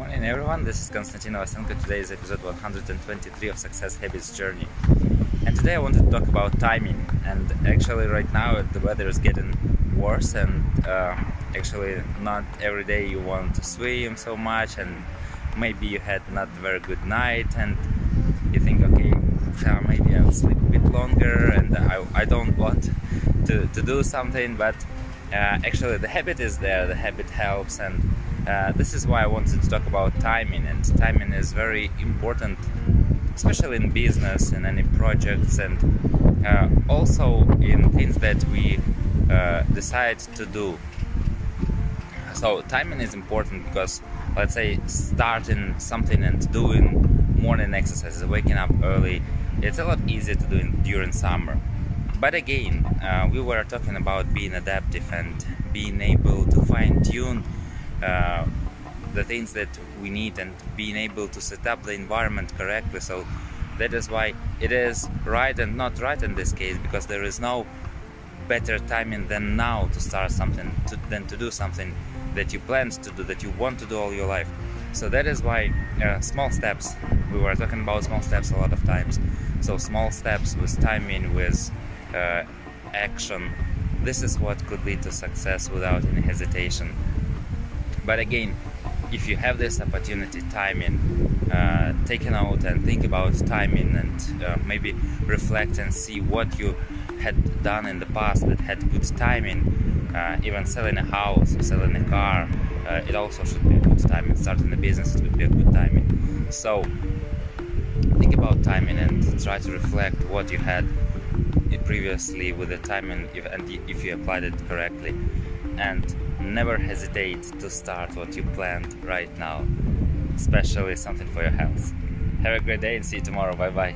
morning everyone, this is Konstantin Vasenko. Today is episode 123 of Success Habits Journey. And today I wanted to talk about timing. And actually right now the weather is getting worse. And uh, actually not every day you want to swim so much. And maybe you had not very good night. And you think okay maybe I'll sleep a bit longer. And I, I don't want to, to do something. But uh, actually the habit is there, the habit helps. And uh, this is why I wanted to talk about timing and timing is very important especially in business and any projects and uh, also in things that we uh, decide to do. So timing is important because let's say starting something and doing morning exercises waking up early it's a lot easier to do in, during summer. But again uh, we were talking about being adaptive and being able to fine-tune uh, the things that we need and being able to set up the environment correctly. So that is why it is right and not right in this case because there is no better timing than now to start something to, than to do something that you planned to do that you want to do all your life. So that is why uh, small steps we were talking about small steps a lot of times. So small steps with timing with uh, action this is what could lead to success without any hesitation but again if you have this opportunity timing uh, take a note and think about timing and uh, maybe reflect and see what you had done in the past that had good timing uh, even selling a house selling a car uh, it also should be a good timing starting a business. It would be a good timing so think about timing and try to reflect what you had previously with the timing if, and if you applied it correctly. And never hesitate to start what you planned right now, especially something for your health. Have a great day and see you tomorrow. Bye bye.